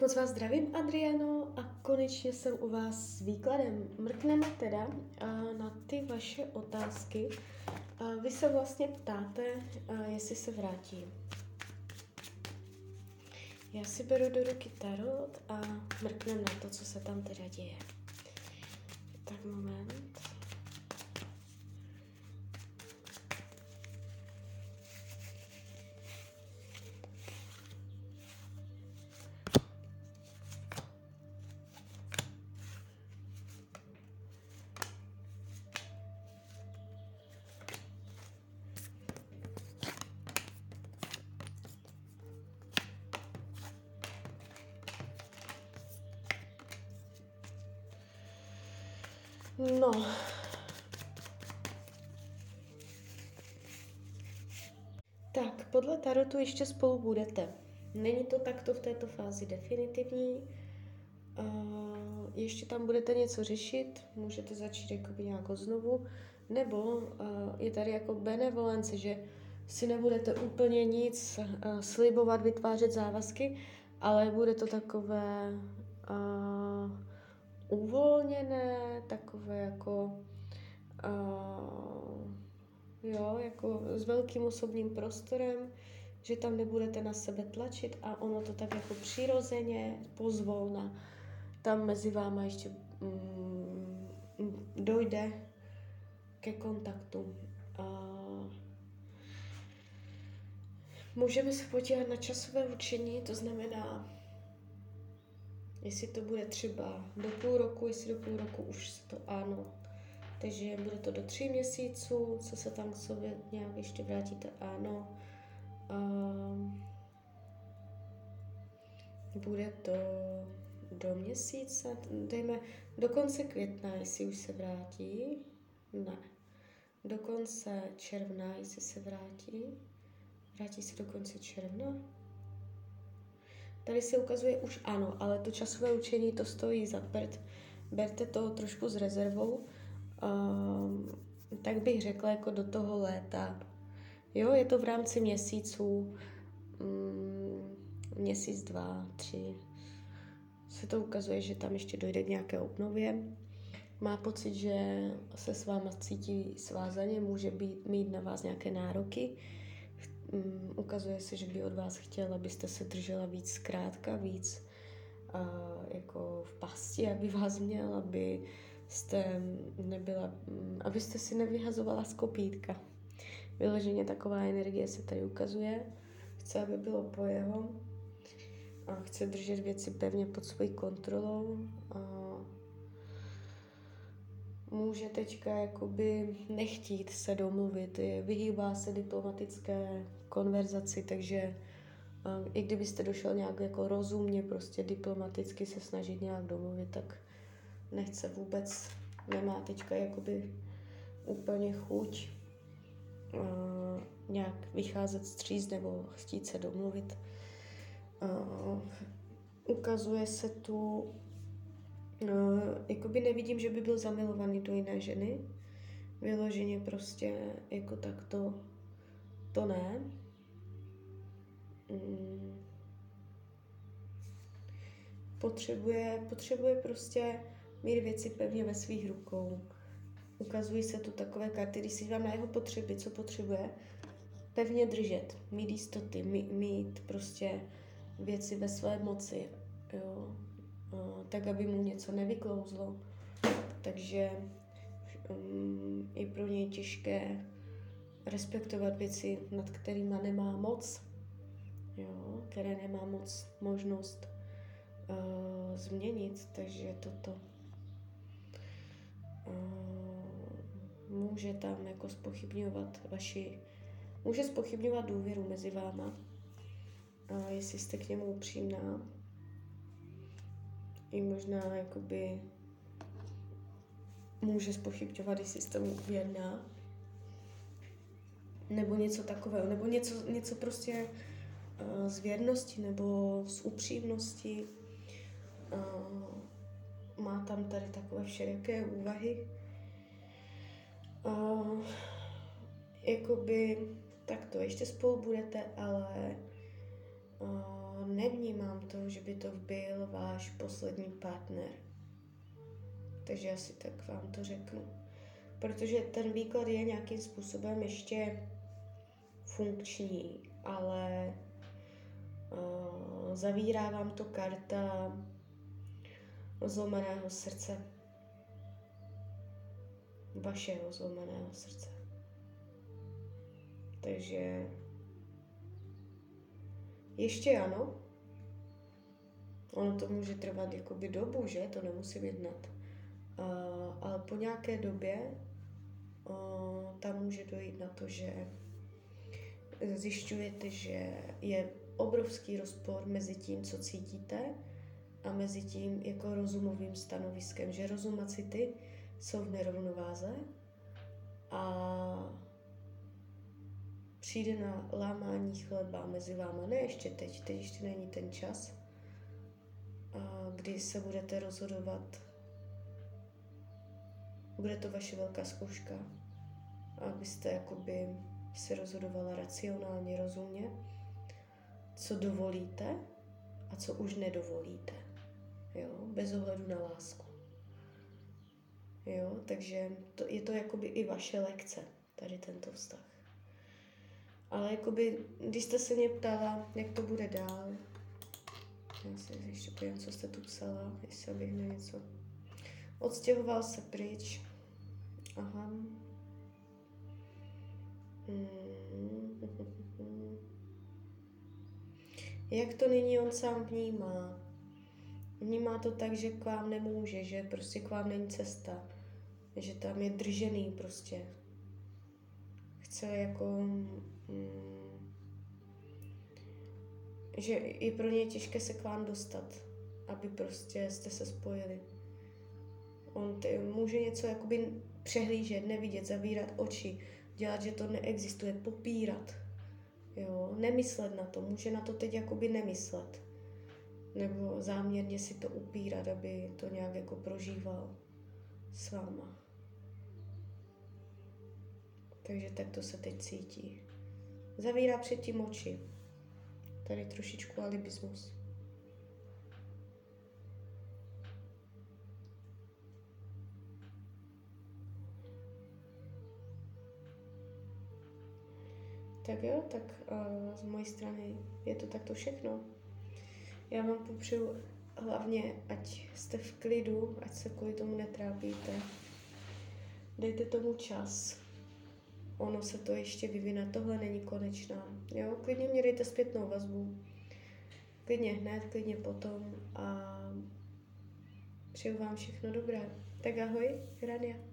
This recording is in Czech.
Moc vás zdravím, Adriano, a konečně jsem u vás s výkladem. Mrkneme teda na ty vaše otázky. Vy se vlastně ptáte, jestli se vrátí. Já si beru do ruky tarot a mrknem na to, co se tam teda děje. Tak moment. No. Tak, podle Tarotu ještě spolu budete. Není to takto v této fázi definitivní. Uh, ještě tam budete něco řešit, můžete začít jakoby nějak znovu, nebo uh, je tady jako benevolence, že si nebudete úplně nic uh, slibovat, vytvářet závazky, ale bude to takové uh, uvolněné, takové jako uh, jo, jako s velkým osobním prostorem, že tam nebudete na sebe tlačit a ono to tak jako přirozeně, pozvolna, tam mezi váma ještě mm, dojde ke kontaktu. Uh, můžeme se podívat na časové učení, to znamená, Jestli to bude třeba do půl roku, jestli do půl roku už to ano. Takže bude to do tří měsíců, co se tam k sobě nějak ještě vrátíte, ano. Um, bude to do měsíce, dejme do konce května, jestli už se vrátí. Ne. Do konce června, jestli se vrátí. Vrátí se do konce června. Tady se ukazuje už ano, ale to časové učení to stojí za prd. Berte to trošku s rezervou. Um, tak bych řekla jako do toho léta. Jo, je to v rámci měsíců, um, měsíc, dva, tři. Se to ukazuje, že tam ještě dojde k nějaké obnově. Má pocit, že se s váma cítí svázaně, může být, mít na vás nějaké nároky um, ukazuje se, že by od vás chtěl, abyste se držela víc zkrátka, víc uh, jako v pasti, aby vás měl, aby jste nebyla, um, abyste si nevyhazovala z kopítka. Vyloženě taková energie se tady ukazuje. Chce, aby bylo po jeho. A chce držet věci pevně pod svojí kontrolou. A může teďka jakoby nechtít se domluvit, vyhýbá se diplomatické konverzaci, takže um, i kdybyste došel nějak jako rozumně, prostě diplomaticky se snažit nějak domluvit, tak nechce vůbec, nemá teďka jakoby úplně chuť uh, nějak vycházet stříz nebo chtít se domluvit. Uh, ukazuje se tu No, jakoby nevidím, že by byl zamilovaný do jiné ženy. Vyloženě prostě jako takto to ne. Mm. Potřebuje, potřebuje prostě mít věci pevně ve svých rukou. Ukazují se tu takové karty, když si vám na jeho potřeby, co potřebuje, pevně držet, mít jistoty, mít, mít prostě věci ve své moci. Jo tak aby mu něco nevyklouzlo. Takže um, je pro něj těžké respektovat věci, nad kterými nemá moc, jo, které nemá moc možnost uh, změnit, takže toto. Uh, může tam jako spochybňovat vaši, může spochybňovat důvěru mezi váma, uh, jestli jste k němu upřímná, i možná jakoby může spochybňovat, jestli jste mu věrná, nebo něco takového, nebo něco, něco prostě uh, z věrnosti nebo z upřímnosti. Uh, má tam tady takové všelijaké úvahy. Uh, jakoby tak to ještě spolu budete, ale uh, nevnímám to, že by to byl váš poslední partner. Takže asi tak vám to řeknu. Protože ten výklad je nějakým způsobem ještě funkční, ale uh, zavírá vám to karta zlomeného srdce. Vašeho zlomeného srdce. Takže ještě ano. Ono to může trvat jakoby dobu, že? To nemusí být hned. Uh, ale po nějaké době uh, tam může dojít na to, že zjišťujete, že je obrovský rozpor mezi tím, co cítíte a mezi tím jako rozumovým stanoviskem, že rozum a jsou v nerovnováze a přijde na lámání chleba mezi váma, ne ještě teď, teď ještě není ten čas, kdy se budete rozhodovat, bude to vaše velká zkouška, abyste jakoby se rozhodovala racionálně, rozumně, co dovolíte a co už nedovolíte. Jo? Bez ohledu na lásku. Jo? Takže to, je to jakoby i vaše lekce, tady tento vztah. Ale jakoby, když jste se mě ptala, jak to bude dál, já si ještě povím, co jste tu psala, jestli se vyhne něco. Odstěhoval se pryč. Aha. Hmm. Jak to nyní on sám vnímá? Vnímá to tak, že k vám nemůže, že prostě k vám není cesta, že tam je držený prostě. Chce jako... Mm, že je pro něj těžké se k vám dostat, aby prostě jste se spojili. On ty, může něco jakoby přehlížet, nevidět, zavírat oči, dělat, že to neexistuje, popírat. Jo, nemyslet na to, může na to teď jakoby nemyslet. Nebo záměrně si to upírat, aby to nějak jako prožíval s váma. Takže tak to se teď cítí. Zavírá předtím oči. Tady trošičku alibismus. Tak jo, tak uh, z mojej strany je to takto všechno. Já vám popřeju hlavně, ať jste v klidu, ať se kvůli tomu netrápíte. Dejte tomu čas. Ono se to ještě vyvine, tohle není konečná. Jo, klidně mě dejte zpětnou vazbu. Klidně hned, klidně potom a přeju vám všechno dobré. Tak ahoj, Rania.